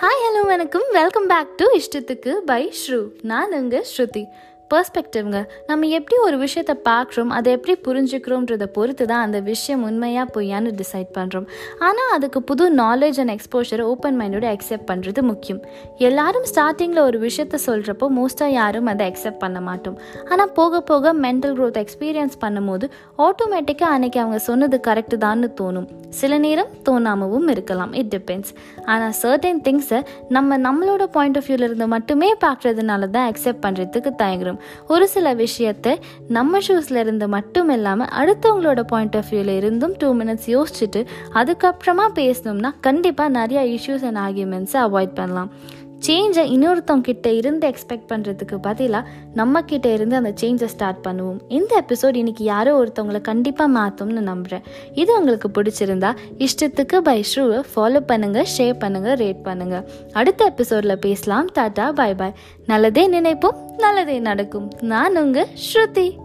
Hi hello வணக்கம். Welcome back to இஷ்டத்துக்கு by Shru நான் உங்கள் ஸ்ருதி. பர்ஸ்பெக்டிவ்ங்க நம்ம எப்படி ஒரு விஷயத்தை பார்க்குறோம் அதை எப்படி புரிஞ்சுக்கிறோன்றதை பொறுத்து தான் அந்த விஷயம் உண்மையாக பொய்யான்னு டிசைட் பண்ணுறோம் ஆனால் அதுக்கு புது நாலேஜ் அண்ட் எக்ஸ்போஷரை ஓப்பன் மைண்டோட அக்செப்ட் பண்ணுறது முக்கியம். எல்லாரும் ஸ்டார்டிங்கில் ஒரு விஷயத்த சொல்கிறப்போ மோஸ்ட்டாக யாரும் அதை அக்செப்ட் பண்ண மாட்டோம். ஆனால் போக போக மென்டல் க்ரோத் எக்ஸ்பீரியன்ஸ் பண்ணும்போது ஆட்டோமேட்டிக்காக அன்னைக்கு அவங்க சொன்னது கரெக்டு தான்னு தோணும். சில நேரம் தோணாமவும் இருக்கலாம். இட் டிபெண்ட்ஸ் ஆனால் சர்டன் திங்ஸை நம்ம நம்மளோட பாயிண்ட் ஆஃப் வியூவில் மட்டுமே பார்க்குறதுனால தான் அக்செப்ட் பண்ணுறதுக்கு தயங்குறோம். ஒரு சில விஷயத்தை நம்ம ஷூஸில் இருந்து மட்டும் இல்லாமல் அடுத்தவங்களோட பாயிண்ட் ஆஃப் வியூவில் இருந்தும் டூ மினிட்ஸ் யோசிச்சுட்டு அதுக்கப்புறமா பேசணும்னா கண்டிப்பாக நிறையா இஷ்யூஸ் அண்ட் ஆர்கியூமெண்ட்ஸை அவாய்ட் பண்ணலாம். சேஞ்சை இன்னொருத்தவங்கிட்ட இருந்து எக்ஸ்பெக்ட் பண்ணுறதுக்கு பதிலாக நம்மக்கிட்ட இருந்து அந்த சேஞ்சை ஸ்டார்ட் பண்ணுவோம். இந்த எபிசோட் இன்னைக்கு யாரோ ஒருத்தவங்களை கண்டிப்பாக மாற்றும்னு நம்புகிறேன் இது உங்களுக்கு பிடிச்சிருந்தா இஷ்டத்துக்கு பை ஷ்ரூவை ஃபாலோ பண்ணுங்கள் ஷேர் பண்ணுங்கள் ரேட் பண்ணுங்கள் அடுத்த எபிசோடில் பேசலாம். டாட்டா பாய் பாய் நல்லதே நினைப்போம் நல்லதே நடக்கும். நான் உங்கள் ஸ்ருதி.